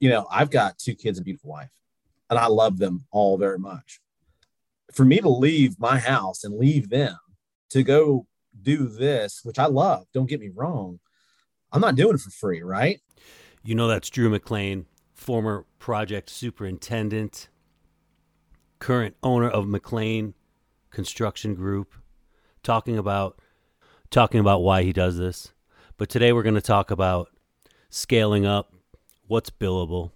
you know, I've got two kids and beautiful wife, and I love them all very much. For me to leave my house and leave them to go do this, which I love, don't get me wrong, I'm not doing it for free, right? You know, that's Drew McClain, former project superintendent, current owner of McClain Construction Group, talking about talking about why he does this. But today we're going to talk about scaling up, what's billable,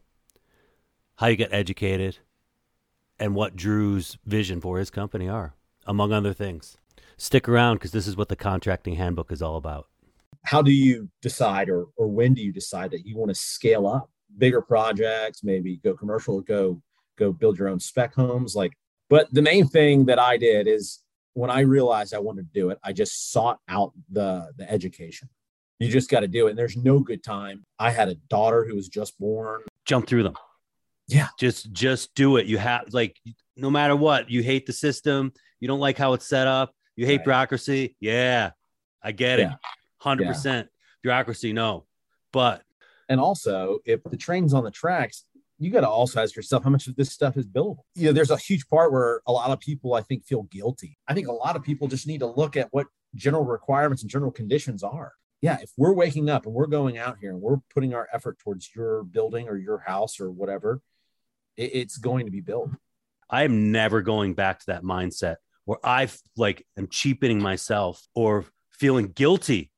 how you get educated, and what Drew's vision for his company are, among other things. Stick around because this is what the contracting handbook is all about. How do you decide, or, or when do you decide that you want to scale up bigger projects, maybe go commercial, go go build your own spec homes? Like, but the main thing that I did is when I realized I wanted to do it, I just sought out the the education. You just got to do it. And there's no good time. I had a daughter who was just born. Jump through them. Yeah. Just just do it. You have like no matter what, you hate the system, you don't like how it's set up, you hate right. bureaucracy. Yeah. I get yeah. it. 100% yeah. bureaucracy no. But and also, if the train's on the tracks, you got to also ask yourself how much of this stuff is billable. You know, there's a huge part where a lot of people, I think, feel guilty. I think a lot of people just need to look at what general requirements and general conditions are yeah, if we're waking up and we're going out here and we're putting our effort towards your building or your house or whatever, it, it's going to be built. I am never going back to that mindset where I like am cheapening myself or feeling guilty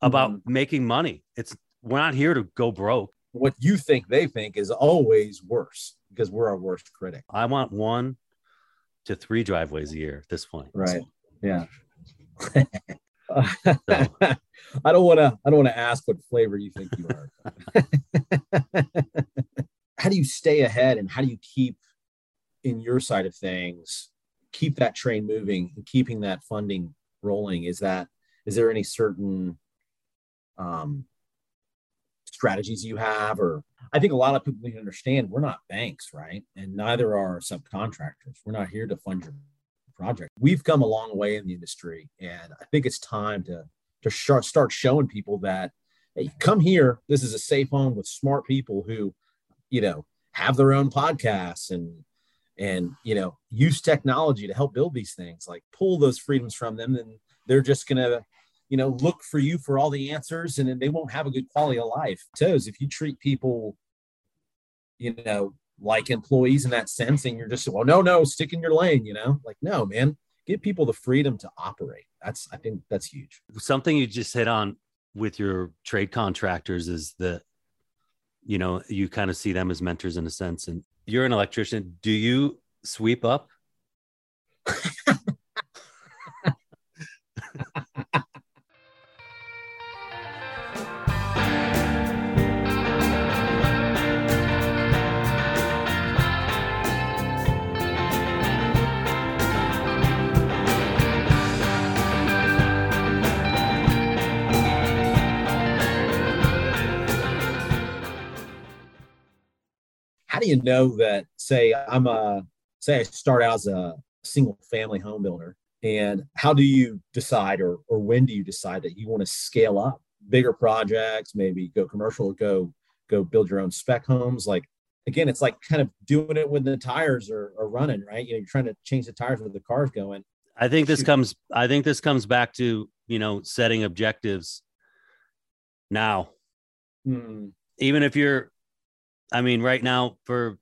about mm-hmm. making money. It's we're not here to go broke. What you think they think is always worse because we're our worst critic. I want one to three driveways a year at this point. Right. Yeah. I don't want to. I don't want to ask what flavor you think you are. how do you stay ahead, and how do you keep in your side of things, keep that train moving and keeping that funding rolling? Is that is there any certain um, strategies you have, or I think a lot of people need to understand we're not banks, right? And neither are subcontractors. We're not here to fund your project. We've come a long way in the industry, and I think it's time to to sh- start showing people that hey, come here. This is a safe home with smart people who, you know, have their own podcasts and and you know use technology to help build these things. Like pull those freedoms from them, and they're just gonna you know look for you for all the answers, and then they won't have a good quality of life. So if you treat people, you know, like employees in that sense and you're just well no no stick in your lane you know? Like no man. Give people the freedom to operate. That's i think that's huge. Something you just hit on with your trade contractors is that you know you kind of see them as mentors in a sense. And you're an electrician. Do you sweep up do you know that say i'm a say i start out as a single family home builder and how do you decide or or when do you decide that you want to scale up bigger projects maybe go commercial go go build your own spec homes like again it's like kind of doing it when the tires are, are running right you know you're trying to change the tires when the car's going i think this Shoot. comes i think this comes back to you know setting objectives now mm. even if you're I mean, right now, for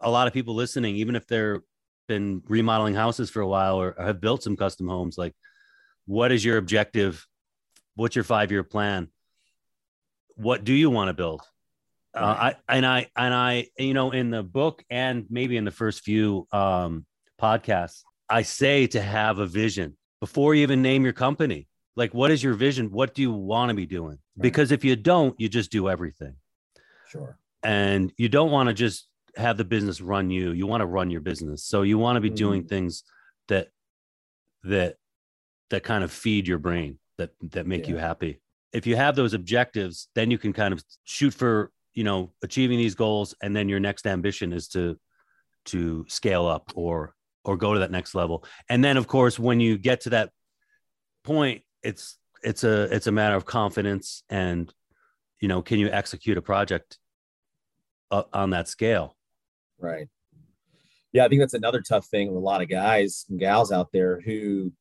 a lot of people listening, even if they're been remodeling houses for a while or have built some custom homes, like what is your objective? What's your five year plan? What do you want to build? Uh, I and I and I, you know, in the book and maybe in the first few um, podcasts, I say to have a vision before you even name your company. Like, what is your vision? What do you want to be doing? Because if you don't, you just do everything. Sure and you don't want to just have the business run you you want to run your business so you want to be mm-hmm. doing things that that that kind of feed your brain that that make yeah. you happy if you have those objectives then you can kind of shoot for you know achieving these goals and then your next ambition is to to scale up or or go to that next level and then of course when you get to that point it's it's a it's a matter of confidence and you know can you execute a project uh, on that scale. Right. Yeah, I think that's another tough thing with a lot of guys and gals out there who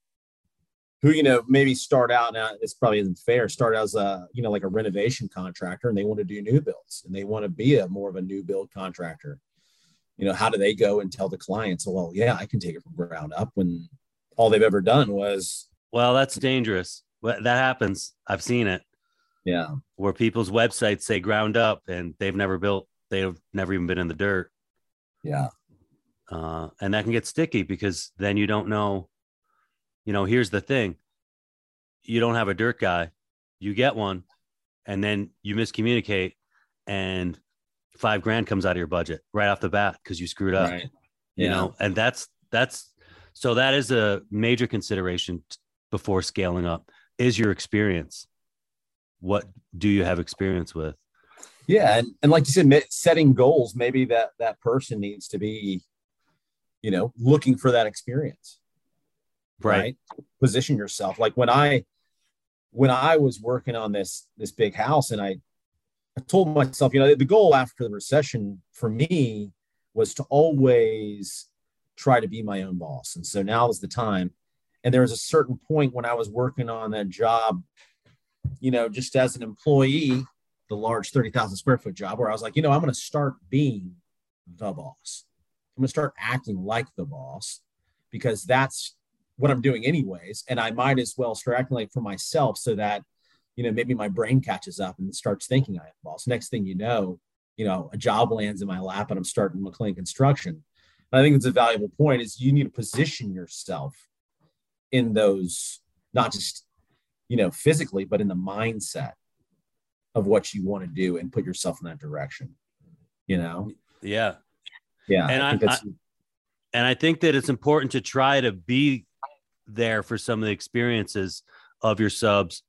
who you know maybe start out now this probably isn't fair start as a you know like a renovation contractor and they want to do new builds and they want to be a more of a new build contractor. You know how do they go and tell the clients well yeah i can take it from ground up when all they've ever done was well that's dangerous. That happens. I've seen it. Yeah. Where people's websites say ground up and they've never built they've never even been in the dirt yeah uh, and that can get sticky because then you don't know you know, here's the thing you don't have a dirt guy, you get one, and then you miscommunicate, and five grand comes out of your budget right off the bat because you screwed up. Right. Yeah. You know, and that's that's so that is a major consideration before scaling up is your experience. What do you have experience with? Yeah, and, and like you said, setting goals. Maybe that that person needs to be, you know, looking for that experience right. right position yourself like when i when i was working on this this big house and i i told myself you know the goal after the recession for me was to always try to be my own boss and so now is the time and there was a certain point when i was working on that job you know just as an employee the large 30,000 square foot job where i was like you know i'm going to start being the boss i'm going to start acting like the boss because that's what I'm doing anyways. And I might as well start acting like for myself so that, you know, maybe my brain catches up and starts thinking I am boss. Next thing you know, you know, a job lands in my lap and I'm starting McClain construction. I think it's a valuable point is you need to position yourself in those, not just, you know, physically, but in the mindset of what you want to do and put yourself in that direction, you know? Yeah. Yeah. And I, I, I and I think that it's important to try to be there for some of the experiences of your subs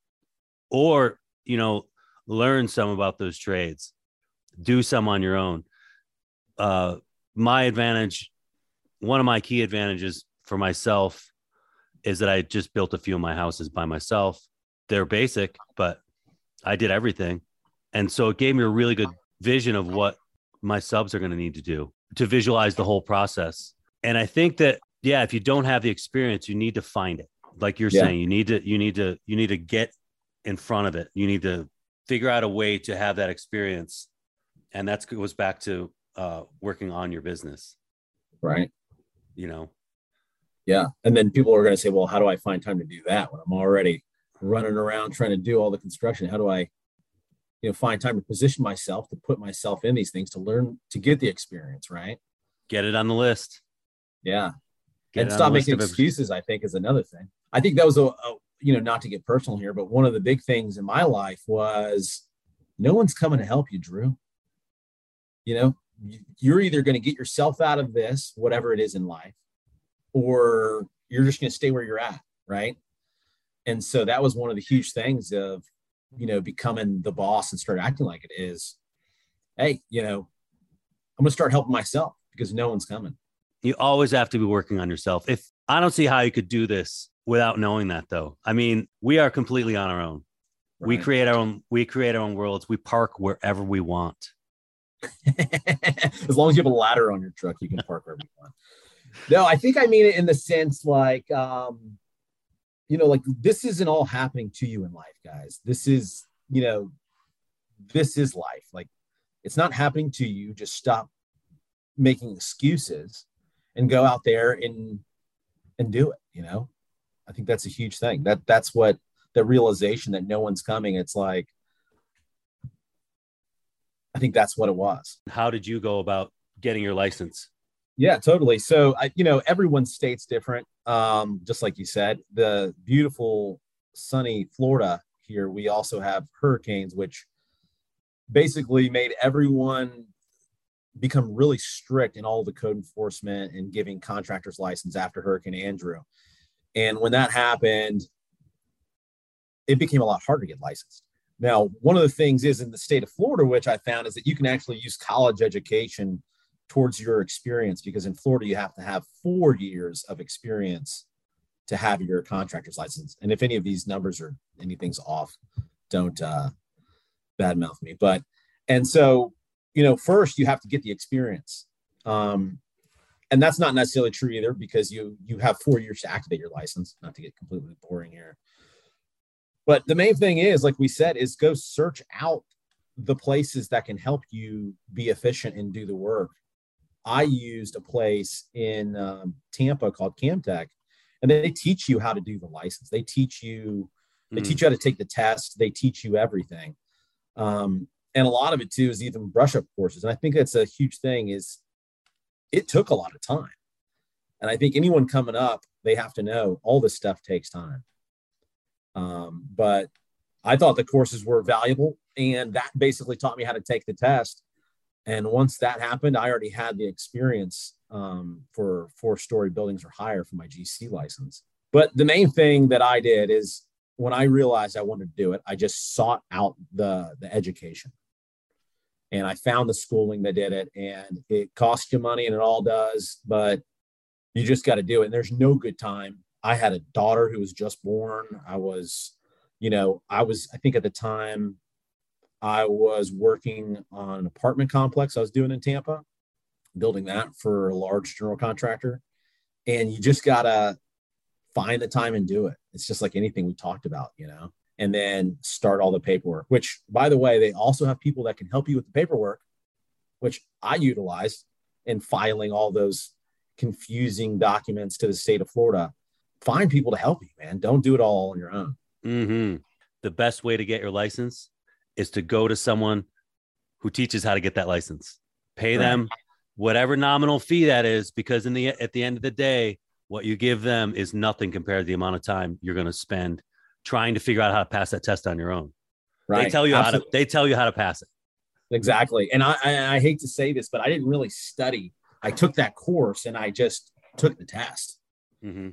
or you know learn some about those trades do some on your own uh my advantage one of my key advantages for myself is that i just built a few of my houses by myself they're basic but i did everything and so it gave me a really good vision of what my subs are going to need to do to visualize the whole process and i think that yeah, if you don't have the experience, you need to find it. Like you're yeah. saying, you need to you need to you need to get in front of it. You need to figure out a way to have that experience, and that goes back to uh, working on your business. Right. You know. Yeah, and then people are going to say, "Well, how do I find time to do that when I'm already running around trying to do all the construction? How do I, you know, find time to position myself to put myself in these things to learn to get the experience?" Right. Get it on the list. Yeah, and stop making excuses i think is another thing i think that was a, a, you know not to get personal here but one of the big things in my life was no one's coming to help you drew you know you're either going to get yourself out of this whatever it is in life or you're just going to stay where you're at right and so that was one of the huge things of you know becoming the boss and start acting like it is hey you know i'm going to start helping myself because no one's coming you always have to be working on yourself. If I don't see how you could do this without knowing that though. I mean, we are completely on our own. Right. We create our own we create our own worlds. We park wherever we want. as long as you have a ladder on your truck, you can park wherever you want. No, I think I mean it in the sense like um you know, like this isn't all happening to you in life, guys. This is, you know, this is life. Like it's not happening to you. Just stop making excuses and go out there and and do it you know i think that's a huge thing that that's what the realization that no one's coming it's like i think that's what it was how did you go about getting your license yeah totally so I, you know everyone's state's different um just like you said the beautiful sunny florida here we also have hurricanes which basically made everyone become really strict in all the code enforcement and giving contractors license after Hurricane Andrew. And when that happened, it became a lot harder to get licensed. Now, one of the things is in the state of Florida, which I found is that you can actually use college education towards your experience because in Florida, you have to have four years of experience to have your contractor's license. And if any of these numbers or anything's off, don't uh, badmouth me. But, and so you know, first you have to get the experience. Um, and that's not necessarily true either because you you have four years to activate your license. Not to get completely boring here, but the main thing is, like we said, is go search out the places that can help you be efficient and do the work. I used a place in um, Tampa called Camtech, and they teach you how to do the license. They teach you, they mm. teach you how to take the test. They teach you everything, um, and a lot of it too is even brush up courses. And I think that's a huge thing. Is it took a lot of time, and I think anyone coming up, they have to know all this stuff takes time. Um, but I thought the courses were valuable, and that basically taught me how to take the test. And once that happened, I already had the experience um, for four story buildings or higher for my GC license. But the main thing that I did is when I realized I wanted to do it, I just sought out the, the education. And I found the schooling that did it, and it costs you money, and it all does, but you just got to do it. And there's no good time. I had a daughter who was just born. I was, you know, I was, I think at the time, I was working on an apartment complex I was doing in Tampa, building that for a large general contractor. And you just got to find the time and do it. It's just like anything we talked about, you know, and then start all the paperwork, which, by the way, they also have people that can help you with the paperwork, which I utilized in filing all those confusing documents to the state of Florida. Find people to help you, man. Don't do it all on your own. Mm-hmm. The best way to get your license is to go to someone who teaches how to get that license. Pay right. them whatever nominal fee that is, because in the at the end of the day, what you give them is nothing compared to the amount of time you're going to spend trying to figure out how to pass that test on your own. Right. They tell you Absolutely. how to they tell you how to pass it. Exactly. And I, I, I hate to say this, but I didn't really study. I took that course and I just took the test. Mm-hmm.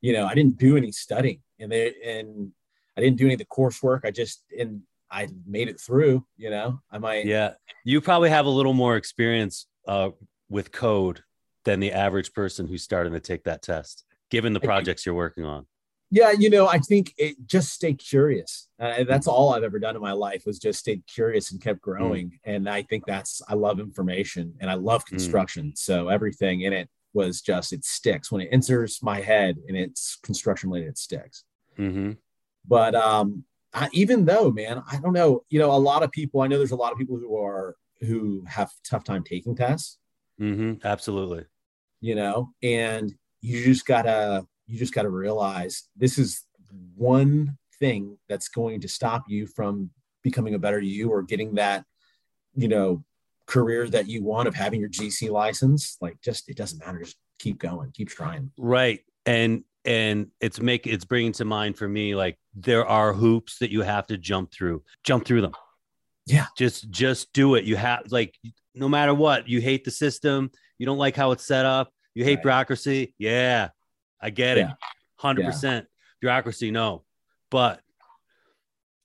You know, I didn't do any studying, and they and I didn't do any of the coursework. I just and I made it through, you know, I might. Yeah. You probably have a little more experience uh, with code than the average person who's starting to take that test, given the projects you're working on. Yeah. You know, I think it just stay curious. Uh, that's all I've ever done in my life was just stay curious and kept growing. Mm. And I think that's, I love information and I love mm. construction. Mm. So everything in it was just, it sticks when it enters my head and it's construction related, it sticks. Mm-hmm. But um, I, even though, man, I don't know, you know, a lot of people, I know there's a lot of people who are, who have tough time taking tests. Mm-hmm, absolutely. You know, and you just gotta, you just gotta realize this is one thing that's going to stop you from becoming a better you or getting that, you know, career that you want of having your GC license. Like, just, it doesn't matter. Just keep going, keep trying. Right. And and it's make it's bringing to mind for me like there are hoops that you have to jump through jump through them. Yeah. Just just do it. You have like no matter what you hate the system you don't like how it's set up you hate right. bureaucracy. Yeah i get yeah. it 100% yeah. bureaucracy no. But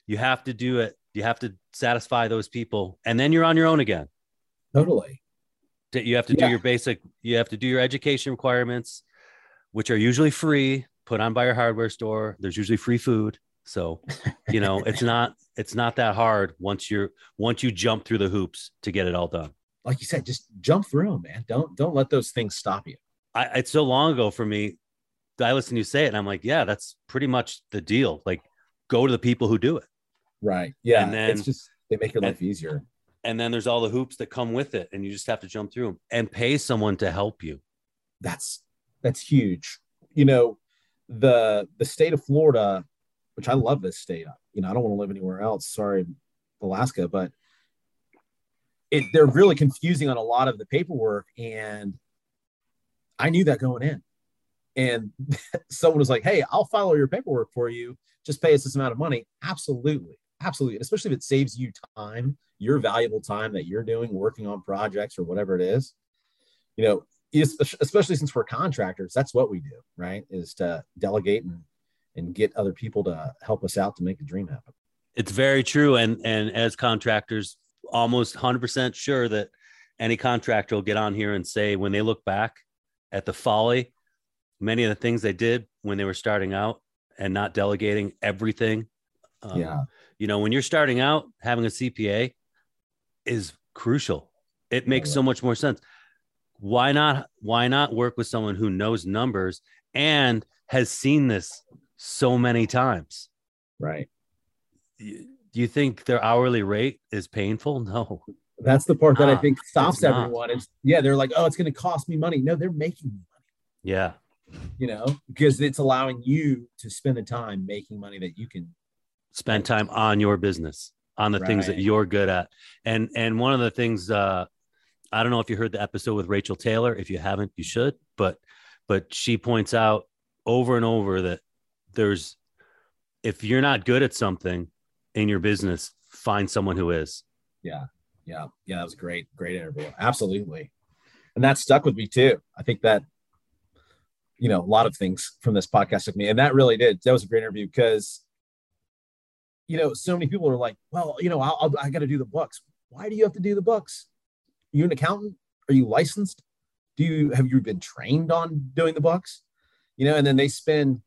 you have to do it. You have to satisfy those people and then you're on your own again. Totally. You have to yeah. do your basic you have to do your education requirements which are usually free, put on by your hardware store. There's usually free food. So, you know, it's not it's not that hard once you're once you jump through the hoops to get it all done. Like you said, just jump through them, man. Don't don't let those things stop you. I, it's so long ago for me. I listen to you say it, and I'm like, yeah, that's pretty much the deal. Like, go to the people who do it. Right. Yeah. And then it's just they make your life easier. And then there's all the hoops that come with it, and you just have to jump through them and pay someone to help you. That's that's huge. You know, the the state of Florida, which I love this state. You know, I don't want to live anywhere else. Sorry, Alaska, but it they're really confusing on a lot of the paperwork, and I knew that going in. And someone was like, "Hey, I'll follow your paperwork for you. Just pay us this amount of money." Absolutely, absolutely. Especially if it saves you time, your valuable time that you're doing working on projects or whatever it is. You know, especially since we're contractors, that's what we do, right? Is to delegate and and get other people to help us out to make the dream happen. It's very true, and and as contractors, almost 100% sure that any contractor will get on here and say when they look back at the folly, many of the things they did when they were starting out and not delegating everything. Um, yeah, you know, when you're starting out, having a CPA is crucial It makes so much more sense. Why not? Why not work with someone who knows numbers and has seen this so many times? Right. Do you think their hourly rate is painful? No. That's the part that I think stops it's everyone. It's yeah, they're like, oh, it's going to cost me money. No, they're making money. Yeah. You know, because it's allowing you to spend the time making money that you can spend time on your business, on the right. things that you're good at. And and one of the things uh I don't know if you heard the episode with Rachel Taylor. If you haven't, you should. But but she points out over and over that there's if you're not good at something in your business, find someone who is. Yeah. Yeah. Yeah. That was great, great interview. Absolutely. And that stuck with me too. I think that, you know, a lot of things from this podcast with me. And that really did. That was a great interview because, you know, so many people are like, well, you know, I'll, I'll I got to do the books. Why do you have to do the books? You an accountant? Are you licensed? Do you have you been trained on doing the books? You know, and then they spend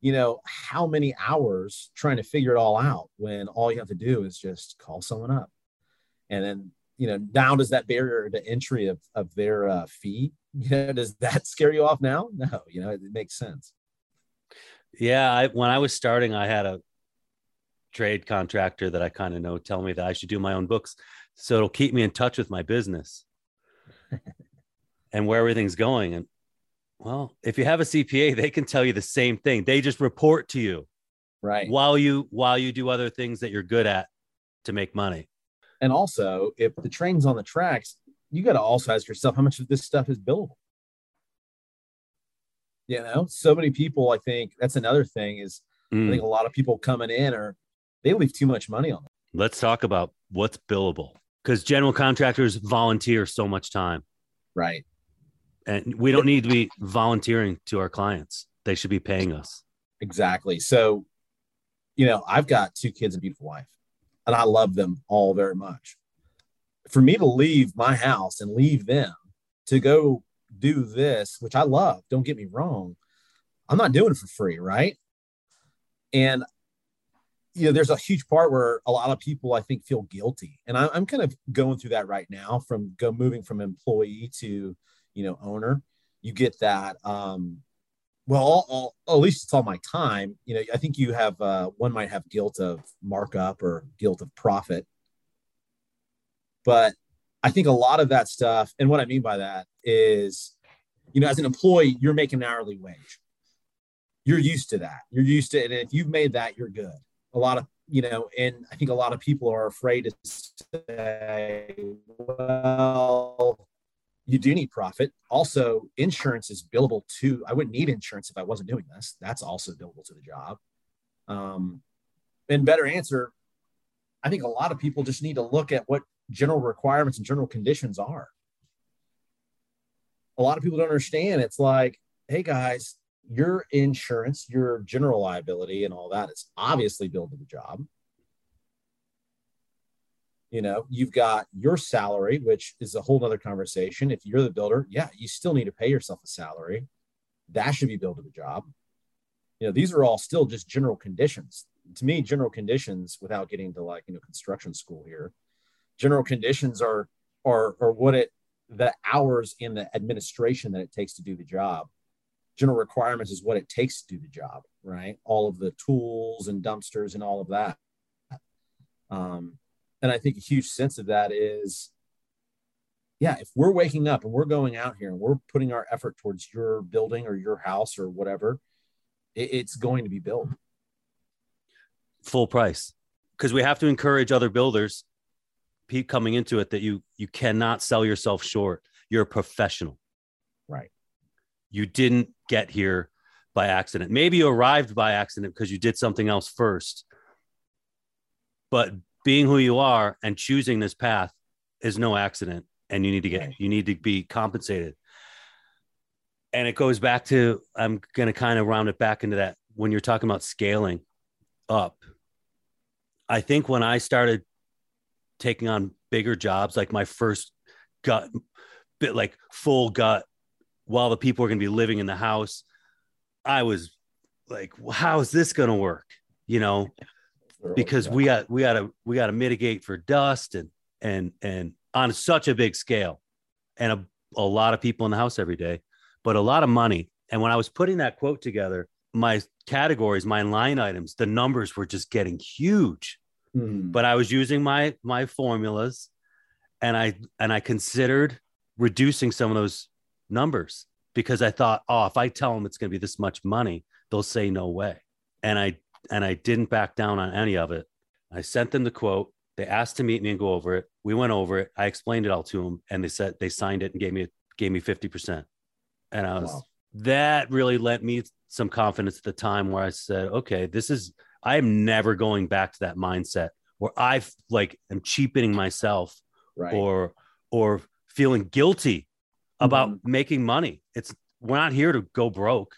you know, how many hours trying to figure it all out when all you have to do is just call someone up. And then, you know, now does that barrier to entry of, of their uh, fee, you know, does that scare you off now? No, you know, it, it makes sense. Yeah. I, when I was starting, I had a trade contractor that I kind of know tell me that I should do my own books. So it'll keep me in touch with my business and where everything's going. And well, if you have a CPA, they can tell you the same thing. They just report to you. Right. While you while you do other things that you're good at to make money. And also, if the train's on the tracks, you got to also ask yourself how much of this stuff is billable. You know, so many people, I think that's another thing is mm. I think a lot of people coming in are they leave too much money on it. Let's talk about what's billable because general contractors volunteer so much time. Right. And we don't need to be volunteering to our clients. They should be paying us. Exactly. So you know i've got two kids and a beautiful wife and i love them all very much. For me to leave my house and leave them to go do this which i love don't get me wrong i'm not doing it for free right? And you know there's a huge part where a lot of people i think feel guilty. And I, i'm kind of going through that right now from go moving from employee to you know owner. You get that um well all, all, at least it's all my time. You know i think you have uh, one might have guilt of markup or guilt of profit. But i think a lot of that stuff and what i mean by that is you know as an employee you're making an hourly wage. You're used to that. You're used to it and if you've made that you're good a lot of you know and i think a lot of people are afraid to say well you do need profit. Also, insurance is billable too. I wouldn't need insurance if I wasn't doing this. That's also billable to the job. Um, and better answer, I think a lot of people just need to look at what general requirements and general conditions are. A lot of people don't understand. It's like, hey guys, your insurance, your general liability, and all that is obviously billed to the job. You know you've got your salary which is a whole other conversation. If you're the builder yeah you still need to pay yourself a salary. That should be billed to the job. You know these are all still just general conditions. To me general conditions without getting to like you know construction school here general conditions are are are what it the hours in the administration that it takes to do the job general requirements is what it takes to do the job right? All of the tools and dumpsters and all of that. Um, and I think a huge sense of that is, yeah, if we're waking up and we're going out here and we're putting our effort towards your building or your house or whatever, it, it's going to be built. Full price. Because we have to encourage other builders coming into it that you you cannot sell yourself short. You're a professional you didn't get here by accident. Maybe you arrived by accident because you did something else first. But being who you are and choosing this path is no accident and you need to get you need to be compensated. And it goes back to i'm going to kind of round it back into that when you're talking about scaling up. I think when i started taking on bigger jobs like my first gut bit like full gut while the people are going to be living in the house i was like how is this going to work you know because we got we got to we got to mitigate for dust and and and on such a big scale and a, a lot of people in the house every day, but a lot of money. And when I was putting that quote together, my categories, my line items, the numbers were just getting huge. Mm. But I was using my my formulas and I and I considered reducing some of those numbers because I thought, oh, if I tell them it's going to be this much money, they'll say no way. And I and I didn't back down on any of it. I sent them the quote. They asked to meet me and go over it. We went over it. I explained it all to them, and they said they signed it and gave me gave me fifty percent. And I was wow. that really lent me some confidence at the time where I said, okay, this is I am never going back to that mindset where I've like am cheapening myself right. or or feeling guilty about mm-hmm. making money. It's we're not here to go broke.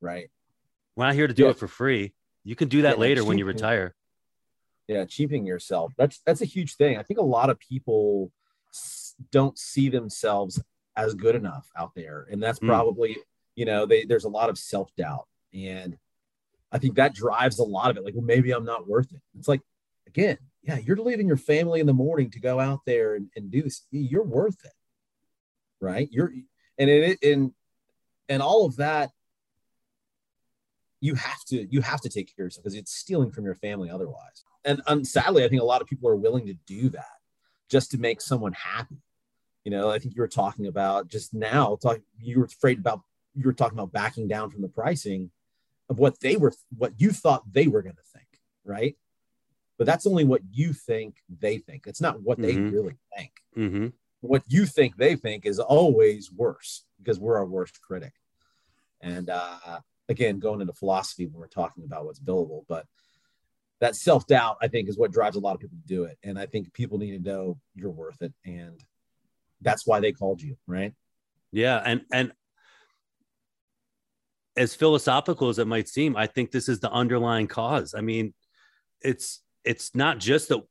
Right. We're not here to do yeah. it for free. You can do that yeah, later when you retire. Yeah, cheaping yourself. That's that's a huge thing. I think a lot of people don't see themselves as good enough out there, and that's mm. probably you know they, there's a lot of self doubt, and I think that drives a lot of it. Like, well, maybe I'm not worth it. It's like again, yeah, you're leaving your family in the morning to go out there and, and do this. You're worth it, right? You're and it and and all of that. You have to you have to take care of yourself because it's stealing from your family otherwise. And, and sadly, I think a lot of people are willing to do that just to make someone happy. You know, I think you were talking about just now. Talk, you were afraid about you were talking about backing down from the pricing of what they were, what you thought they were going to think, right? but that's only what you think they think. It's not what they mm-hmm. really think. Mm-hmm. What you think they think is always worse because we're our worst critic. And uh, again, going into philosophy when we're talking about what's billable, but that self doubt, I think, is what drives a lot of people to do it. And I think people need to know you're worth it, and that's why they called you, right? Yeah, and and as philosophical as it might seem, I think this is the underlying cause. I mean, it's it's not just that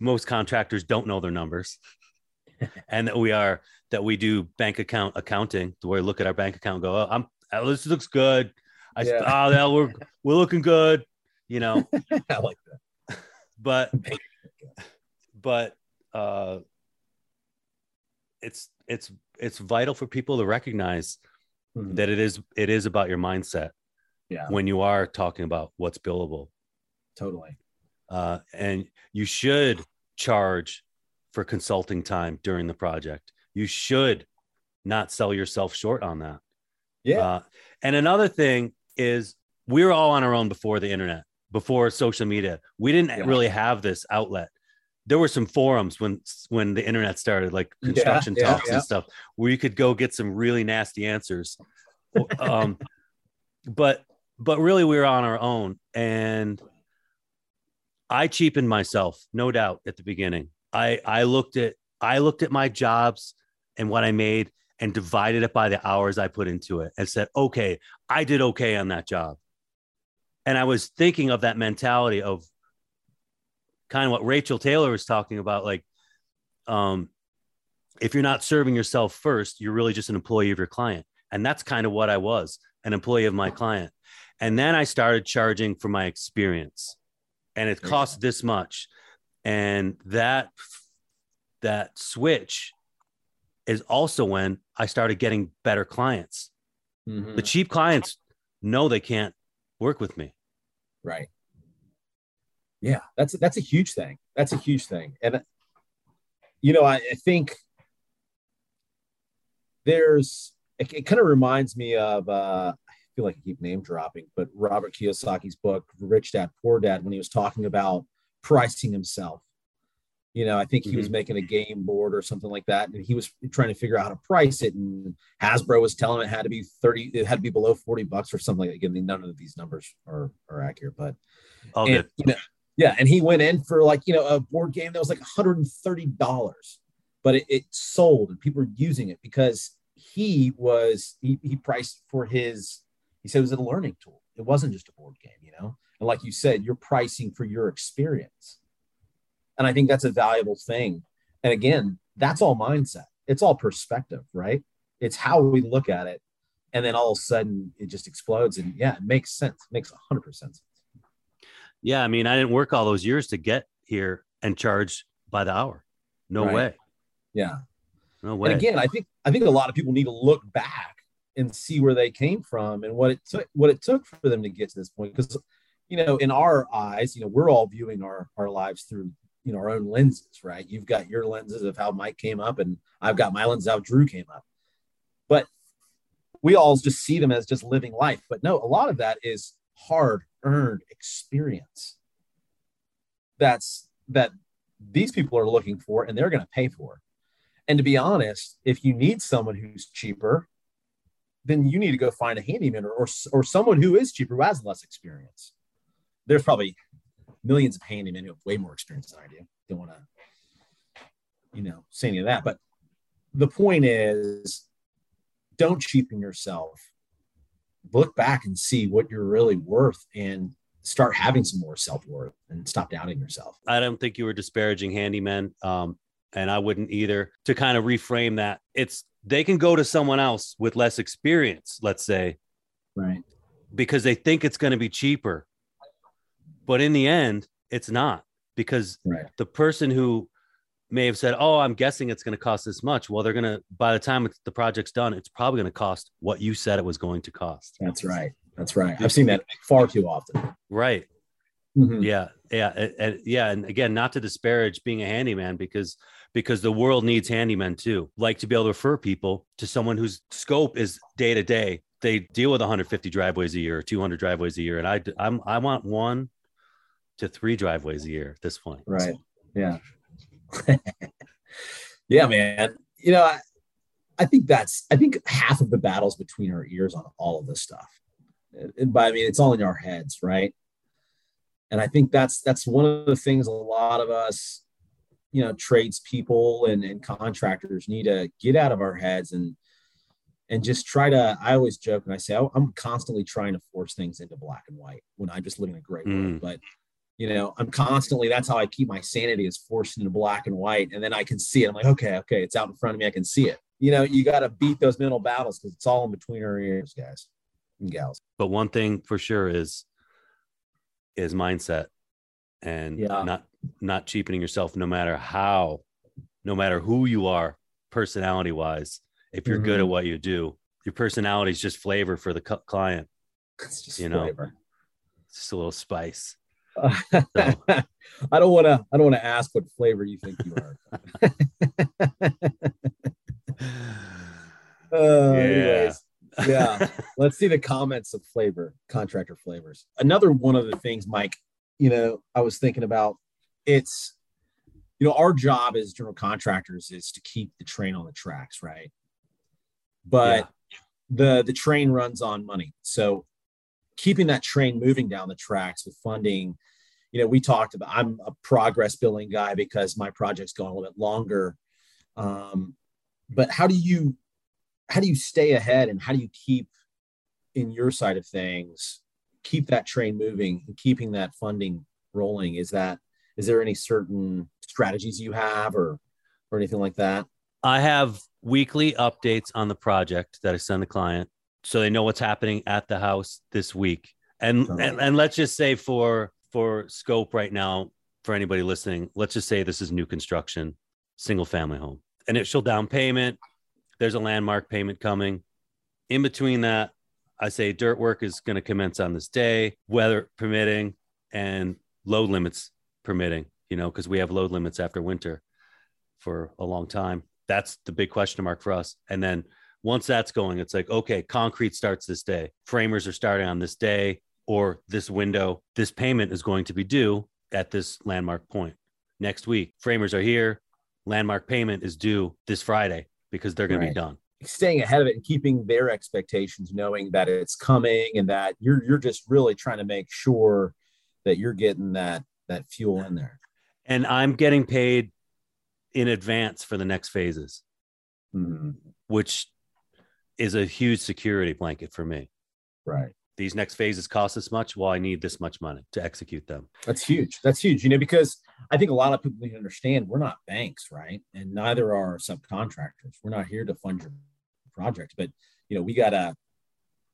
most contractors don't know their numbers and that we are that we do bank account accounting where we look at our bank account go oh i'm oh, this looks good. I yeah. oh yeah, we're we're looking good you know? I like that. But but uh it's it's it's vital for people to recognize mm-hmm. that it is it is about your mindset yeah. when you are talking about what's billable. Totally. Uh, and you should charge for consulting time during the project. You should not sell yourself short on that. Yeah. Uh, and another thing is we were all on our own before the internet, before social media. We didn't yeah. really have this outlet. There were some forums when when the internet started, like construction yeah, talks yeah, and stuff, where you could go get some really nasty answers. um, but but really, we were on our own, and I cheapened myself, no doubt, at the beginning. I I looked at I looked at my jobs and what I made and divided it by the hours I put into it and said, okay, I did okay on that job. And I was thinking of that mentality of kind of what Rachel Taylor was talking about, like, um, if you're not serving yourself first, you're really just an employee of your client. And that's kind of what I was, an employee of my client. And then I started charging for my experience and it costs this much and that that switch is also when i started getting better clients. Mm-hmm. the cheap clients know they can't work with me. Right. Yeah that's that's a huge thing. That's a huge thing. And you know i, I think there's it, it kind of reminds me of uh I feel like I keep name dropping, but Robert Kiyosaki's book, Rich Dad Poor Dad, when he was talking about pricing himself. You know, I think he mm-hmm. was making a game board or something like that, and he was trying to figure out how to price it. And Hasbro was telling him it had to be 30, it had to be below 40 bucks or something like that. Again, none of these numbers are, are accurate, but All and, good. You know, yeah. And he went in for like, you know, a board game that was like $130, but it, it sold and people were using it because he was he, he priced for his he said it was a learning tool. It wasn't just a board game, you know? And like you said, you're pricing for your experience. And I think that's a valuable thing. And again, that's all mindset. It's all perspective, right? It's how we look at it. And then all of a sudden it just explodes. And yeah, it makes sense. It makes 100% sense. Yeah. I mean, I didn't work all those years to get here and charge by the hour. No right. way. Yeah. No way. And again, I think I think a lot of people need to look back and see where they came from and what it took what it took for them to get to this point. Because you know, in our eyes, you know, we're all viewing our our lives through you know our own lenses, right? You've got your lenses of how Mike came up, and I've got my lenses how Drew came up. But we all just see them as just living life. But no, a lot of that is hard earned experience. That's that these people are looking for and they're going to pay for. And to be honest, if you need someone who's cheaper, then you need to go find a handyman or, or, or someone who is cheaper who has less experience. There's probably millions of handymen who have way more experience than I do. Don't want to, you know, say any of that. But the point is, don't cheapen yourself. Look back and see what you're really worth and start having some more self worth and stop doubting yourself. I don't think you were disparaging handymen. Um, and I wouldn't either to kind of reframe that. It's they can go to someone else with less experience, let's say. Right. Because they think it's going to be cheaper. But in the end, it's not because right. the person who may have said, "Oh, I'm guessing it's going to cost this much." Well, they're going to by the time the project's done, it's probably going to cost what you said it was going to cost. That's right. That's right. I've seen that far too often. Right. Mm-hmm. Yeah, yeah, and, and, yeah, and again, not to disparage being a handyman because because the world needs handymen too. Like to be able to refer people to someone whose scope is day to day. They deal with 150 driveways a year, 200 driveways a year, and I I'm I want one to three driveways a year at this point. Right. Yeah. yeah, man. You know, I, I think that's I think half of the battles between our ears on all of this stuff. And by I mean it's all in our heads, right? And I think that's that's one of the things a lot of us, you know, tradespeople and, and contractors need to get out of our heads and and just try to i always joke and i say i'm constantly trying to force things into black and white when i'm just living a great mm. world but you know i'm constantly that's how i keep my sanity is forced into black and white. And then i can see it. I'm like okay okay it's out in front of me. I can see it. You know you got to beat those mental battles because it's all in between our ears guys and gals. But one thing for sure is is mindset and yeah. not not cheapening yourself no matter how no matter who you are personality wise if you're mm-hmm. good at mm-hmm. what you do your personality is just flavor for the client it's just you know flavor. it's just a little spice so. I don't want to. I don't want to ask what flavor you think you are. uh, yeah. Anyways, yeah. Let's see the comments of flavor, contractor flavors. Another one of the things, Mike. You know, I was thinking about. It's, you know, our job as general contractors is to keep the train on the tracks, right? But yeah. the the train runs on money, so keeping that train moving down the tracks with funding you know we talked about i'm a progress billing guy because my project's going a little bit longer um, but how do you how do you stay ahead and how do you keep in your side of things keep that train moving and keeping that funding rolling is that is there any certain strategies you have or or anything like that i have weekly updates on the project that i send the client so they know what's happening at the house this week. And, and and let's just say for for scope right now, for anybody listening, let's just say this is new construction, single family home, initial down payment. There's a landmark payment coming. In between that, I say dirt work is going to commence on this day, weather permitting, and load limits permitting. You know, because we have load limits after winter for a long time. That's the big question mark for us. And then once that's going, it's like, okay, concrete starts this day. Framers are starting on this day or this window. This payment is going to be due at this landmark point. Next week, framers are here. Landmark payment is due this Friday because they're going right. to be done. Staying ahead of it and keeping their expectations, knowing that it's coming and that you're you're just really trying to make sure that you're getting that that fuel in there. And I'm getting paid in advance for the next phases, mm-hmm. which is a huge security blanket for me. Right. These next phases cost this much. Well, I need this much money to execute them. That's huge. That's huge. You know, because I think a lot of people need to understand we're not banks, right? And neither are subcontractors. We're not here to fund your project, but you know, we gotta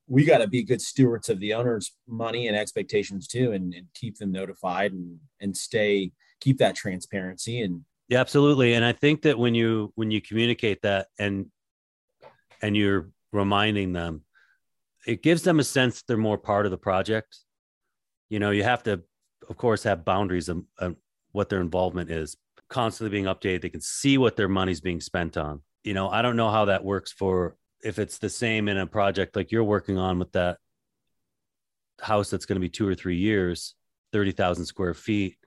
we gotta be good stewards of the owner's money and expectations too, and, and keep them notified and and stay keep that transparency and Yeah, absolutely. And I think that when you when you communicate that and and you're reminding them, it gives them a sense they're more part of the project. You know, you have to, of course, have boundaries of, of what their involvement is, constantly being updated. They can see what their money's being spent on. You know, I don't know how that works for if it's the same in a project like you're working on with that house that's going to be two or three years, 30,000 square feet.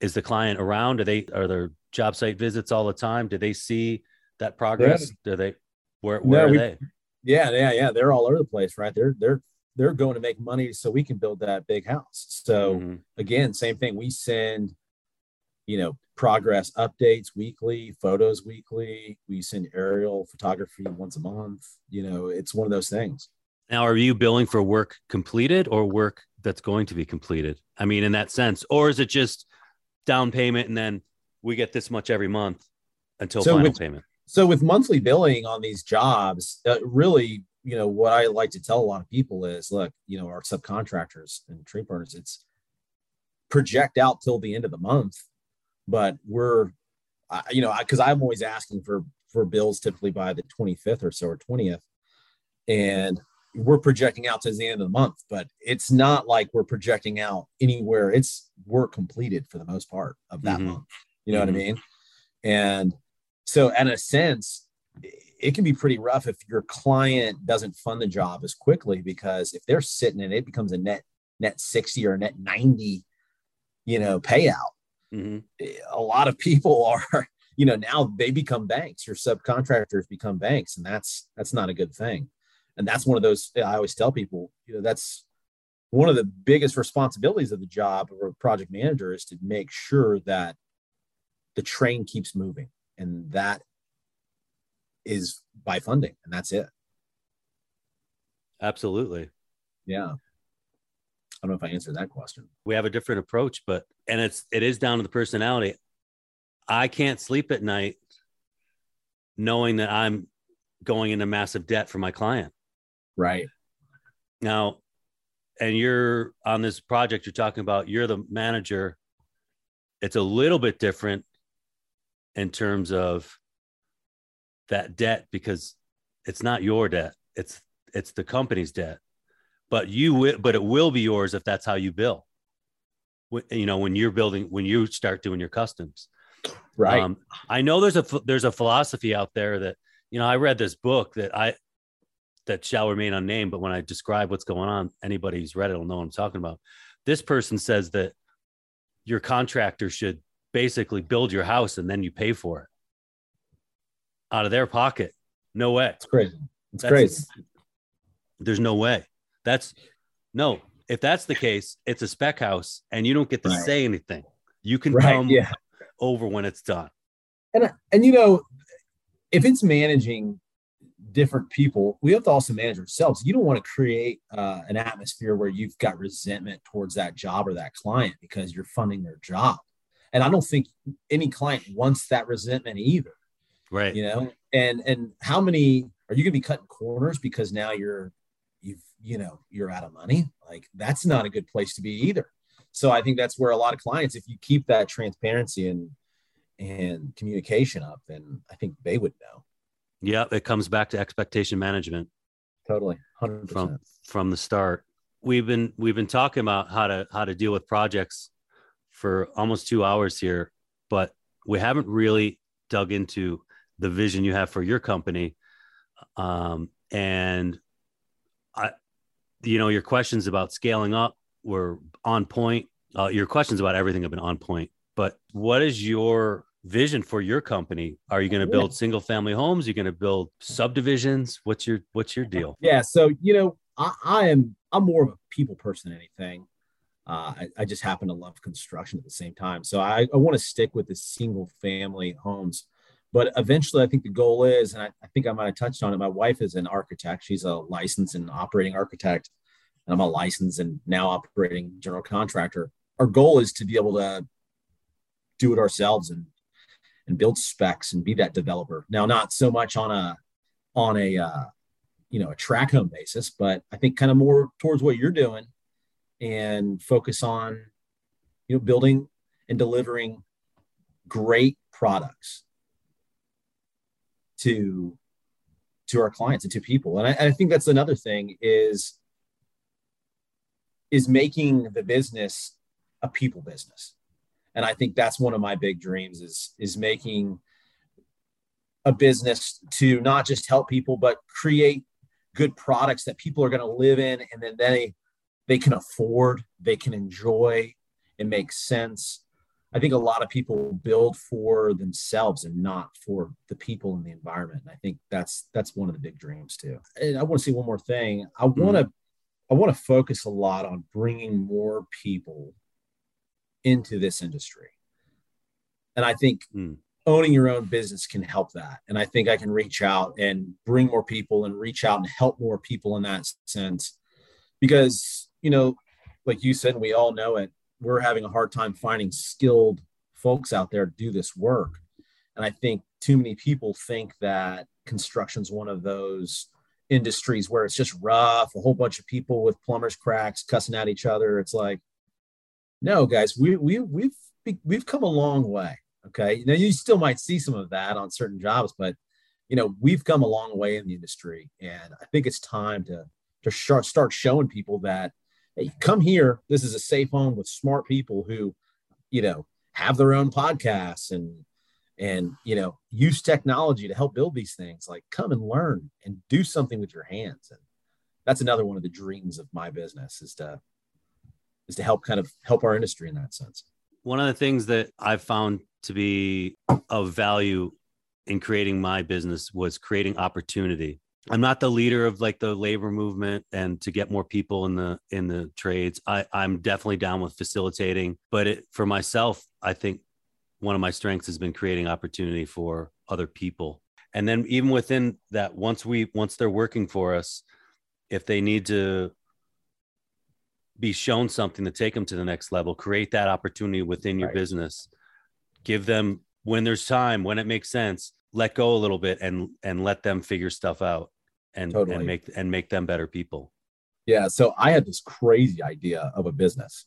Is the client around? Are they, are there job site visits all the time? Do they see that progress? Yeah. Do they, where, where no, are we, they? Yeah, yeah, yeah. They're all over the place, right? They're, they're, they're going to make money so we can build that big house. So mm-hmm. again, same thing. We send, you know, progress updates weekly, photos weekly. We send aerial photography once a month. You know, it's one of those things. Now, are you billing for work completed or work that's going to be completed? I mean, in that sense, or is it just down payment and then we get this much every month until so final with, payment? So, with monthly billing on these jobs, uh, really, you know, what I like to tell a lot of people is, look, you know, our subcontractors and trade partners, it's project out till the end of the month, but we're, uh, you know, because I'm always asking for for bills typically by the 25th or so or 20th, and we're projecting out to the end of the month, but it's not like we're projecting out anywhere. It's work completed for the most part of that mm-hmm. month. You know mm-hmm. what I mm-hmm. mean? And so, in a sense, it can be pretty rough if your client doesn't fund the job as quickly because if they're sitting and it becomes a net net 60 or net 90, you know, payout. Mm-hmm. A lot of people are, you know, now they become banks. Your subcontractors become banks, and that's that's not a good thing and that's one of those i always tell people you know that's one of the biggest responsibilities of the job of a project manager is to make sure that the train keeps moving and that is by funding and that's it absolutely yeah i don't know if i answered that question we have a different approach but and it's it is down to the personality i can't sleep at night knowing that i'm going into massive debt for my client Right. Now, and you're on this project you're talking about, you're the manager. It's a little bit different in terms of that debt because it's not your debt. It's it's the company's debt. But you will, but it will be yours if that's how you bill. You know, when you're building, when you start doing your customs, right? Um, I know there's a there's a philosophy out there that you know I read this book that I that shall remain unnamed, but when I describe what's going on, anybody who's read it will know what I'm talking about. This person says that your contractor should basically build your house and then you pay for it out of their pocket. No way. It's crazy. It's that's, crazy. There's no way. That's no. If that's the case, it's a spec house and you don't get to right. say anything. You can right, come yeah. over when it's done. And and you know, if it's managing different people, we have to also manage ourselves. You don't want to create uh, an atmosphere where you've got resentment towards that job or that client because you're funding their job. And I don't think any client wants that resentment either. Right. You know, and and how many are you going to be cutting corners because now you're you know you're out of money? Like that's not a good place to be either. So I think that's where a lot of clients, if you keep that transparency and and communication up, then I think they would know. Yeah, it comes back to expectation management. Totally, 100%. from from the start. We've been we've been talking about how to how to deal with projects for almost two hours here, but we haven't really dug into the vision you have for your company. Um, and I, you know, your questions about scaling up were on point. Uh, your questions about everything have been on point. But what is your vision for your company? Are you going to build single family homes? You're you going to build subdivisions? What's your what's your deal? Yeah, so you know, I, I am I'm more of a people person than anything. Uh, I, I, just happen to love construction at the same time. So I, I want to stick with the single family homes. But eventually, I think the goal is, and I, I think I might have touched on it. My wife is an architect. She's a licensed and operating architect, and I'm a licensed and now operating general contractor. Our goal is to be able to do it ourselves and and build specs and be that developer. Now, not so much on a on a uh, you know a track home basis, but I think kind of more towards what you're doing and focus on you know building and delivering great products to to our clients and to people. And I, I think that's another thing is is making the business a people business. And i think that's one of my big dreams is is making a business to not just help people but create good products that people are going to live in and then they they can afford they can enjoy it makes sense i think a lot of people build for themselves and not for the people in the environment and i think that's that's one of the big dreams too and i want to see one more thing i want to mm-hmm. I want to focus a lot on bringing more people into this industry. And I think mm. owning your own business can help that. And I think I can reach out and bring more people and reach out and help more people in that sense. Because, you know, like you said, we all know it, we're having a hard time finding skilled folks out there to do this work. And I think too many people think that construction is one of those industries where it's just rough, a whole bunch of people with plumbers cracks cussing at each other. It's like, no, guys, we we we've we've come a long way. Okay, now you still might see some of that on certain jobs, but you know we've come a long way in the industry, and I think it's time to to start showing people that hey, come here. This is a safe home with smart people who, you know, have their own podcasts and and you know use technology to help build these things. Like come and learn and do something with your hands. And that's another one of the dreams of my business is to is to help kind of help our industry in that sense. One of the things that i've found to be of value in creating my business was creating opportunity i'm not the leader of like the labor movement and to get more people in the in the trades. I i'm definitely down with facilitating but it, for myself i think one of my strengths has been creating opportunity for other people. And then even within that once we once they're working for us if they need to be shown something to take them to the next level create that opportunity within your right. business. Give them when there's time when it makes sense let go a little bit and and let them figure stuff out and totally. and make and make them better people yeah so i had this crazy idea of a business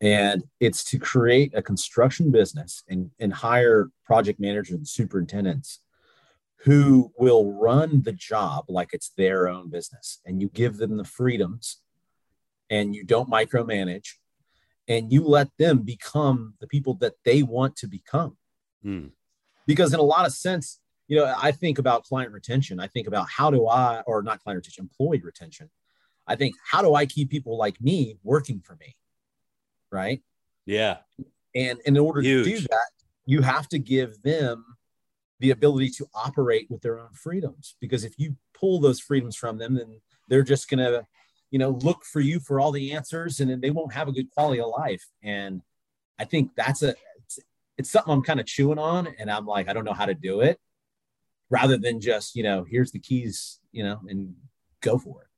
and it's to create a construction business and, and hire project managers and superintendents who will run the job like it's their own business and you give them the freedoms and you don't micromanage and you let them become the people that they want to become hmm. Because in a lot of sense you know i think about client retention i think about how do i or not client retention employee retention i think how do i keep people like me working for me right? Yeah. And in order Huge. to do that, you have to give them the ability to operate with their own freedoms. Because if you pull those freedoms from them, then they're just going to, you know, look for you for all the answers and then they won't have a good quality of life. And I think that's a, it's, something I'm kind of chewing on. And I'm like, I don't know how to do it rather than just, you know, here's the keys, you know, and go for it.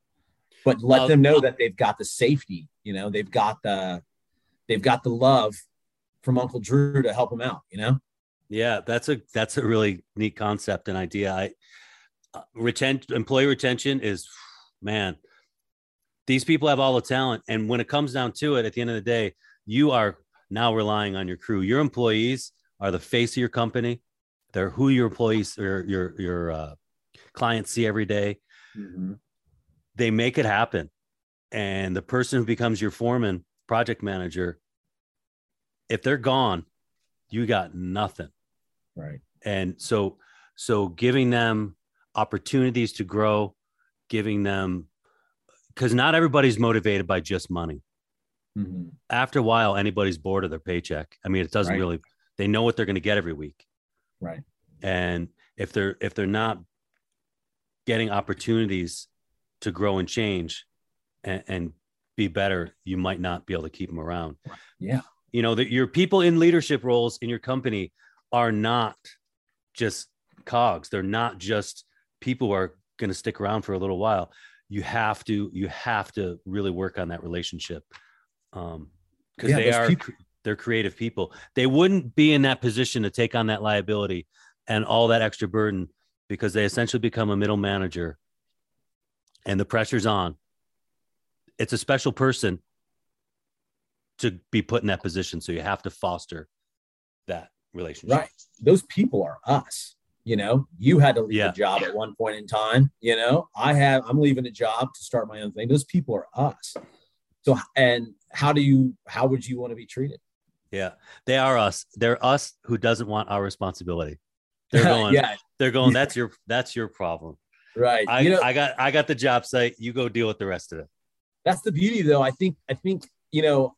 But let them know that they've got the safety, you know, they've got the, they've got the love from Uncle Drew to help them out, you know? Yeah, that's a that's a really neat concept and idea. I uh, retention employee retention is man. These people have all the talent and when it comes down to it at the end of the day, you are now relying on your crew. Your employees are the face of your company. They're who your employees or your your uh, clients see every day. Mm-hmm. They make it happen. And the person who becomes your foreman project manager, if they're gone, you got nothing. Right. And so, so giving them opportunities to grow, giving them, because not everybody's motivated by just money. Mm-hmm. After a while, anybody's bored of their paycheck. I mean, it doesn't right. really. They know what they're going to get every week. Right. And if they're if they're not getting opportunities to grow and change, and, and be better, you might not be able to keep them around. Yeah. You know, that your people in leadership roles in your company are not just cogs. They're not just people who are going to stick around for a little while. You have to, you have to really work on that relationship. Um, because yeah, they are people- they're creative people. They wouldn't be in that position to take on that liability and all that extra burden because they essentially become a middle manager and the pressure's on it's a special person to be put in that position. So you have to foster that relationship. Right. Those people are us. You know, you had to leave Yeah. a job at one point in time. You know, I have, I'm leaving a job to start my own thing. Those people are us. So, and how do you, how would you want to be treated? Yeah, they are us. They're us who doesn't want our responsibility. They're going. yeah. They're going. That's your. That's your problem. Right. I, you know, I got. I got the job site. You go deal with the rest of it. that's the beauty though. I think, I think, you know,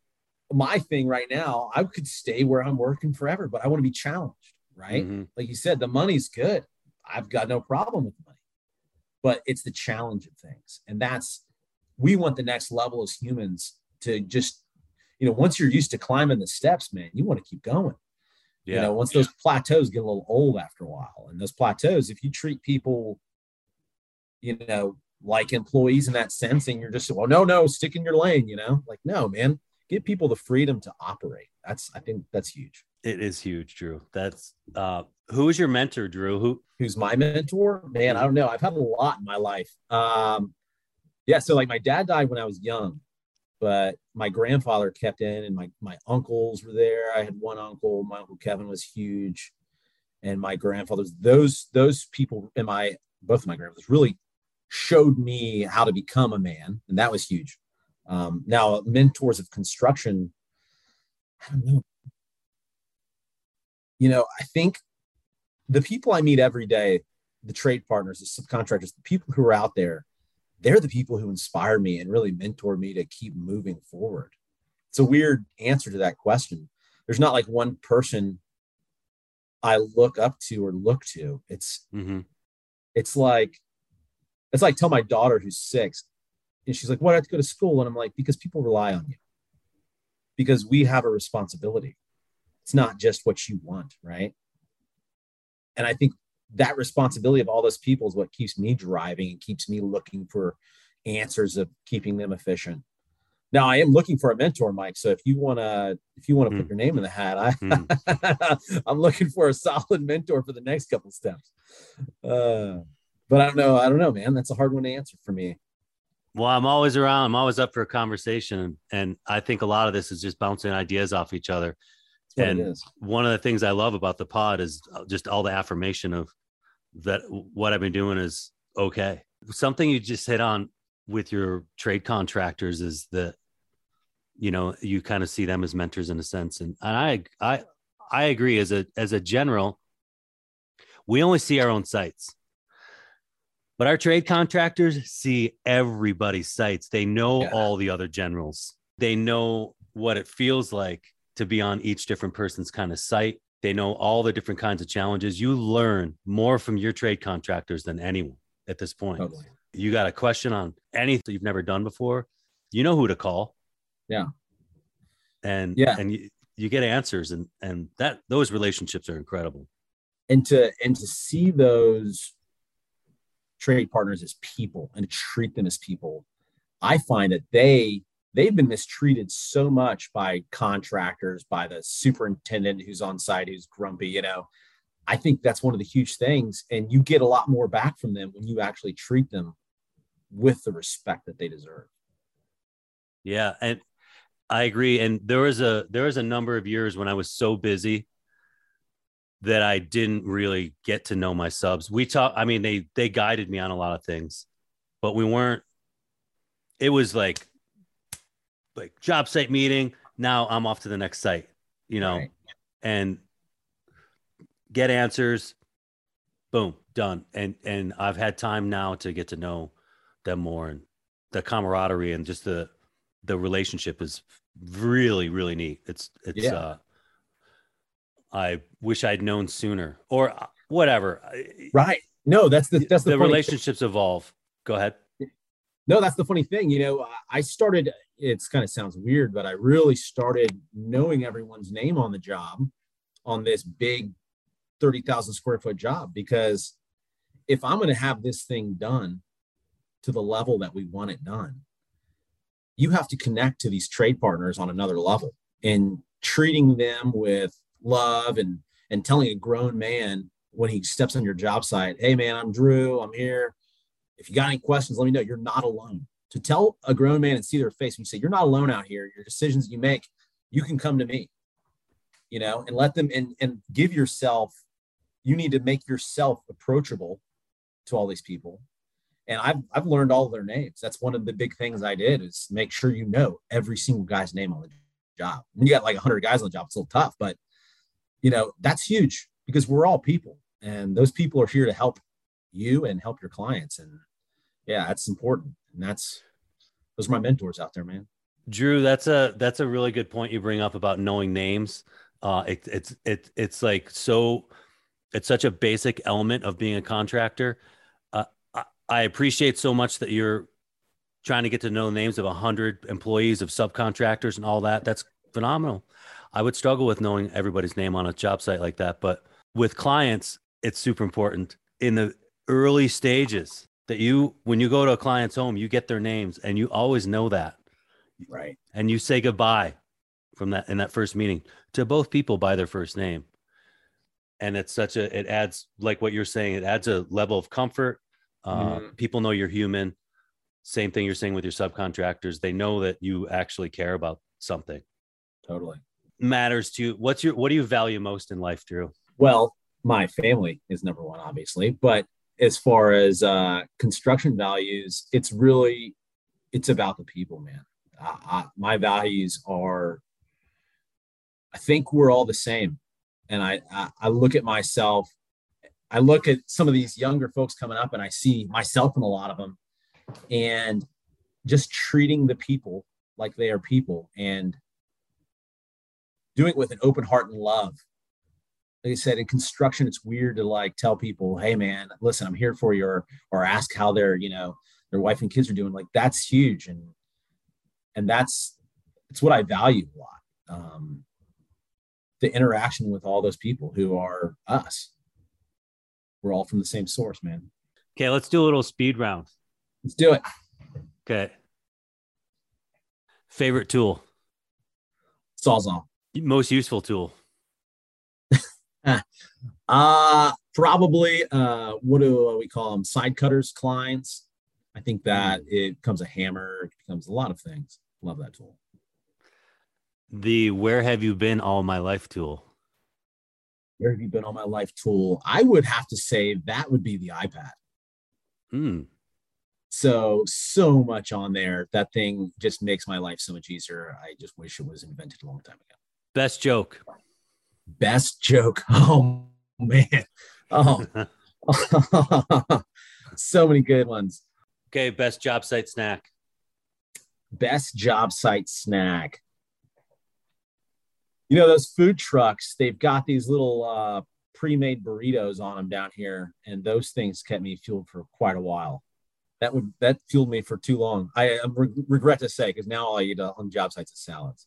my thing right now, I could stay where I'm working forever, but I want to be challenged. Right. Mhm. like you said, the money's good. I've got no problem with money, but it's the challenge of things. And that's, we want the next level as humans to just, you know, once you're used to climbing the steps, man, you want to keep going. Yeah. You know, once those plateaus get a little old after a while, and those plateaus, if you treat people, you know, like employees in that sense, and you're just, well, no, no, stick in your lane, you know, like, no, man, give people the freedom to operate. That's, I think that's huge. it is huge, Drew. That's uh, who is your mentor, Drew? Who? who's my mentor man i don't know i've had a lot in my life um yeah so like my dad died when i was young but my grandfather kept in and my my uncles were there. I had one uncle my uncle kevin was huge and my grandfathers those those people and my both of my grandfathers really showed me how to become a man and that was huge. Um now mentors of construction i don't know. You know i think the people I meet every day, the trade partners, the subcontractors, the people who are out there, they're the people who inspire me and really mentor me to keep moving forward. It's a weird answer to that question. There's not like one person I look up to or look to. It's Mm-hmm. it's like it's like tell my daughter who's six, and she's like, "Why do I have to go to school?" And I'm like, "Because people rely on you. Because we have a responsibility. It's not just what you want, right?" And I think that responsibility of all those people is what keeps me driving and keeps me looking for answers of keeping them efficient. Now I am looking for a mentor, Mike. So if you want to, if you want to put Mm. your name in the hat, I, Mm. I'm looking for a solid mentor for the next couple steps. Uh, but I don't know. I don't know, man. That's a hard one to answer for me. Well, I'm always around. I'm always up for a conversation, and I think a lot of this is just bouncing ideas off each other. And one of the things I love about the pod is just all the affirmation of that what I've been doing is okay. Something you just hit on with your trade contractors is that you know you kind of see them as mentors in a sense, and, and I I I agree as a as a general, we only see our own sites. But our trade contractors see everybody's sites. They know Yeah. all the other generals. They know what it feels like to be on each different person's kind of site. They know all the different kinds of challenges. You learn more from your trade contractors than anyone at this point. Totally. You got a question on anything you've never done before, you know who to call. Yeah. And Yeah. and you, you get answers and and that those relationships are incredible. and to and to see those trade partners as people and to treat them as people i find that they they've been mistreated so much by contractors by the superintendent who's on site who's grumpy you know i think that's one of the huge things and you get a lot more back from them when you actually treat them with the respect that they deserve Yeah, and I agree. And there was a there was a number of years when I was so busy that I didn't really get to know my subs. We talk. I mean, they they guided me on a lot of things, but we weren't. It was like like job site meeting. Now I'm off to the next site. You know, Right. and get answers. Boom, done. And and I've had time now to get to know them more and the camaraderie and just the the relationship is really really neat. It's it's Yeah. uh I wish I'd known sooner or uh, whatever. Right no that's the that's the, the funny thing. relationships evolve. Go ahead. No, that's the funny thing. You know, I started, it's kind of sounds weird, but I really started knowing everyone's name on the job on this big 30,000 square foot job because if I'm going to have this thing done to the level that we want it done, you have to connect to these trade partners on another level and treating them with love and and telling a grown man when he steps on your job site, hey man, I'm Drew, I'm here if you got any questions, let me know. You're not alone. To tell a grown man and see their face and say, You're not alone out here, your decisions you make, you can come to me. you know, and let them and and give yourself. You need to make yourself approachable to all these people. And I've I've learned all their names. That's one of the big things I did is make sure you know every single guy's name on the job. When you got like 100 guys on the job, it's a little tough, but you know that's huge because we're all people, and those people are here to help you and help your clients. And yeah, that's important. And that's those are my mentors out there, man. Drew, that's a that's a really good point you bring up about knowing names. Uh, it, it's it, it's like so it's such a basic element of being a contractor. Uh, I, I appreciate so much that you're trying to get to know the names of a hundred employees of subcontractors and all that. That's phenomenal. I would struggle with knowing everybody's name on a job site like that, but with clients, it's super important in the early stages that you when you go to a client's home, you get their names and you always know that. Right. And you say goodbye from that in that first meeting to both people by their first name. And it's such a it adds like what you're saying, it adds a level of comfort. Uh, mm. people know you're human. Same thing you're saying with your subcontractors. They know that you actually care about something. Totally. Matters to you. What's your what do you value most in life, Drew? Well, my family is number one, obviously, but as far as uh, construction values, it's really it's about the people, man. I, I, my values are, I think we're all the same, and I, I I look at myself, I look at some of these younger folks coming up, and I see myself in a lot of them, and just treating the people like they are people and doing it with an open heart and love like I said, in construction, it's weird to like tell people, "Hey, man, listen, I'm here for you," or, or ask how their, you know, their wife and kids are doing. Like that's huge, and and that's it's what I value a lot. Um, the interaction with all those people who are us. We're all from the same source, man. Okay, let's do a little speed round. Let's do it. Okay. Favorite tool? Sawzall. Most useful tool? Uh probably uh what do we call them side cutters Kleins. i think that mm. it becomes a hammer. It becomes a lot of things. Love that tool. The where have you been all my life tool? Where have you been all my life tool? I would have to say that would be the ipad. Mm. so so much on there. That thing just makes my life so much easier. I just wish it was invented a long time ago. Best joke best joke. Oh man. Oh. so many good ones. Okay, best job site snack. Best job site snack. You know those food trucks, they've got these little uh pre-made burritos on them down here and those things kept me fueled for quite a while. That would that fueled me for too long. I, I re- regret to say because now all I eat on job sites is salads.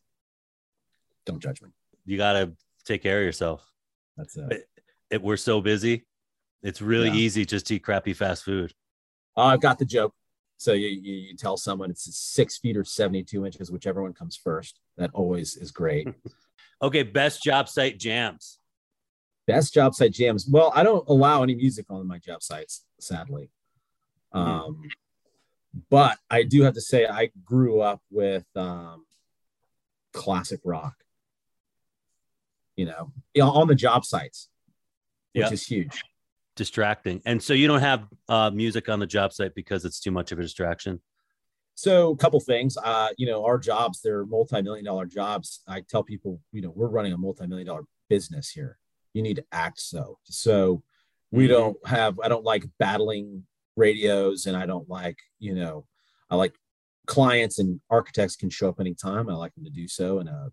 Don't judge me. You got to take care of yourself. That's it. it, it we're so busy. It's really yeah. easy just to eat crappy fast food. Oh, I've got the joke. So you, you, you tell someone it's six feet or 72 inches, whichever one comes first. That always is great. okay. Best job site jams. Best job site jams. Well, I don't allow any music on my job sites, sadly. Mm-hmm. Um, but I do have to say, I grew up with um, classic rock you know, on the job sites, which yep. is huge. Distracting. And so you don't have uh, music on the job site because it's too much of a distraction. So a couple things, uh, you know, our jobs, they're multi-million dollar jobs. I tell people, you know, we're running a multi-million dollar business here. You need to act so. So we mm-hmm. don't have, I don't like battling radios and I don't like, you know, I like clients and architects can show up anytime. I like them to do so in a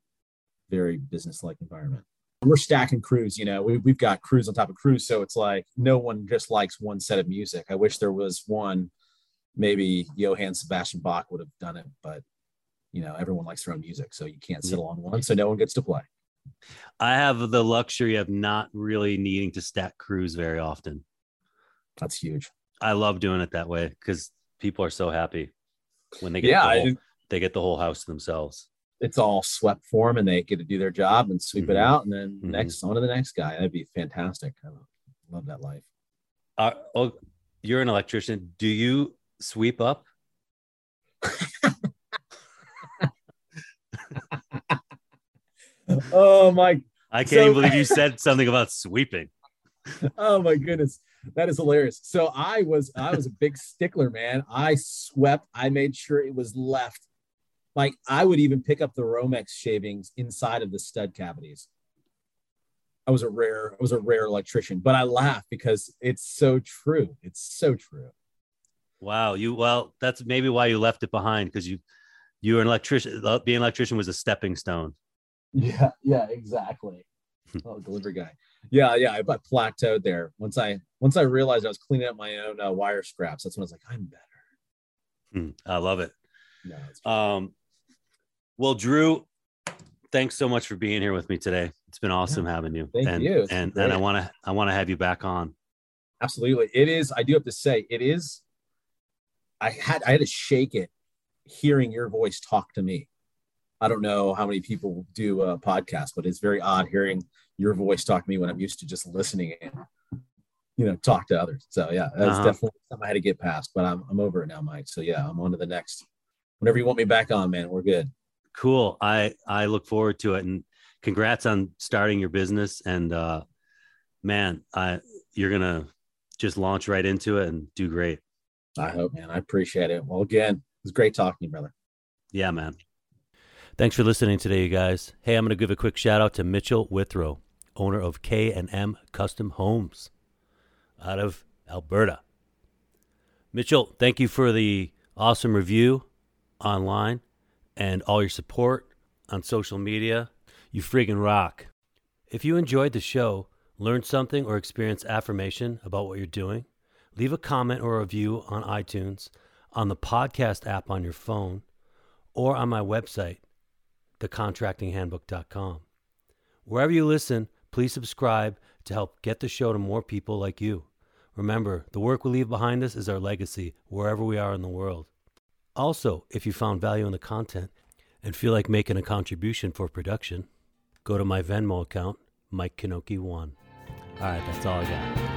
very business-like environment we're stacking crews you know we, we've got crews on top of crews. So it's like no one just likes one set of music. I wish there was one maybe johann sebastian bach would have done it but you know everyone likes their own music so you can't settle on one so no one gets to play. I have the luxury of not really needing to stack crews very often. That's huge. I love doing it that way because people are so happy when they get yeah, the whole, they get the whole house to themselves it's all swept for them and they get to do their job and sweep mm-hmm. it out and then mm-hmm. next on to the next guy. That'd be fantastic. I love that life. Uh, oh, you're an electrician. Do you sweep up? oh my! I can't so, even believe you said something about sweeping. oh my goodness. That is hilarious. So I was I was a big stickler, man. I swept. I made sure it was left. Like I would even pick up the Romex shavings inside of the stud cavities. I was a rare, I was a rare electrician, but I laugh because it's so true. It's so true. Wow. You well, that's maybe why you left it behind because you you were an electrician. Being an electrician was a stepping stone. Yeah, yeah, exactly. oh, delivery guy. Yeah, yeah. I, I plateaued there once I once I realized I was cleaning up my own uh, wire scraps. That's when I was like, I'm better. Hmm, I love it. No, um, well, Drew, thanks so much for being here with me today. It's been awesome yeah, having you. Thank and, you. It's and and I want to I want to have you back on. Absolutely, it is. I do have to say, it is. I had I had to shake it hearing your voice talk to me. I don't know how many people do a podcast, but it's very odd hearing your voice talk to me when I'm used to just listening and you know talk to others. So yeah, that's uh-huh. definitely something I had to get past, but I'm I'm over it now, Mike. So yeah, I'm on to the next. Whenever you want me back on, man, we're good. Cool. I I look forward to it, and congrats on starting your business. And uh, man, I you're gonna just launch right into it and do great. I hope, man. I appreciate it. Well, again, it was great talking to you, brother. Yeah, man. Thanks for listening today, you guys. Hey, I'm going to give a quick shout out to Mitchell Withrow, owner of K&M Custom Homes out of Alberta. Mitchell, thank you for the awesome review online and all your support on social media. You friggin' rock. If you enjoyed the show, learned something, or experienced affirmation about what you're doing, leave a comment or a review on iTunes, on the podcast app on your phone, or on my website, thecontractinghandbook.com. Wherever you listen, please subscribe to help get the show to more people like you. Remember, the work we leave behind us is our legacy wherever we are in the world. Also, if you found value in the content and feel like making a contribution for production, go to my Venmo account, Mike Knoche1. All right, that's all I got.